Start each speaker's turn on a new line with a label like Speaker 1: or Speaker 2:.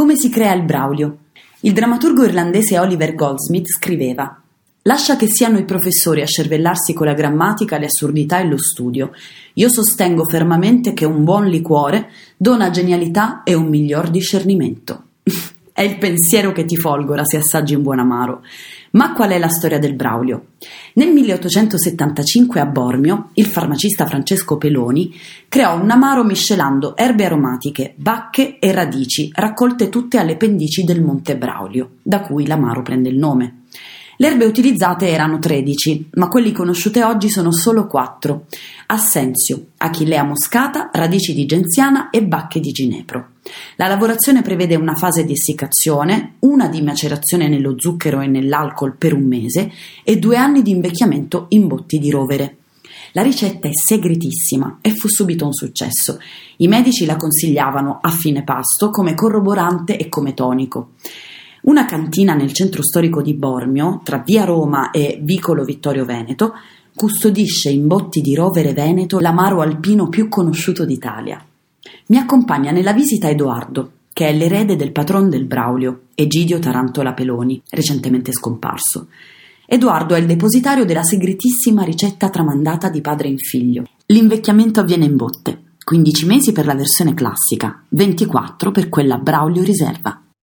Speaker 1: Come si crea il Braulio? Il drammaturgo irlandese Oliver Goldsmith scriveva Lascia che siano i professori a scervellarsi con la grammatica, le assurdità e lo studio. Io sostengo fermamente che un buon liquore dona genialità e un miglior discernimento. è il pensiero che ti folgora se assaggi un buon amaro. Ma qual è la storia del Braulio? Nel 1875 a Bormio, il farmacista Francesco Peloni creò un amaro miscelando erbe aromatiche, bacche e radici, raccolte tutte alle pendici del Monte Braulio, da cui l'amaro prende il nome. Le erbe utilizzate erano 13, ma quelli conosciute oggi sono solo 4. Assenzio, achillea moscata, radici di genziana e bacche di ginepro. La lavorazione prevede una fase di essiccazione, una di macerazione nello zucchero e nell'alcol per un mese e due anni di invecchiamento in botti di rovere. La ricetta è segretissima e fu subito un successo. I medici la consigliavano a fine pasto come corroborante e come tonico. Una cantina nel centro storico di Bormio, tra via Roma e Vicolo Vittorio Veneto, custodisce in botti di rovere veneto l'amaro alpino più conosciuto d'Italia. Mi accompagna nella visita Edoardo, che è l'erede del patron del Braulio, Egidio Tarantola Peloni, recentemente scomparso. Edoardo è il depositario della segretissima ricetta tramandata di padre in figlio. L'invecchiamento avviene in botte, 15 mesi per la versione classica, 24 per quella Braulio riserva.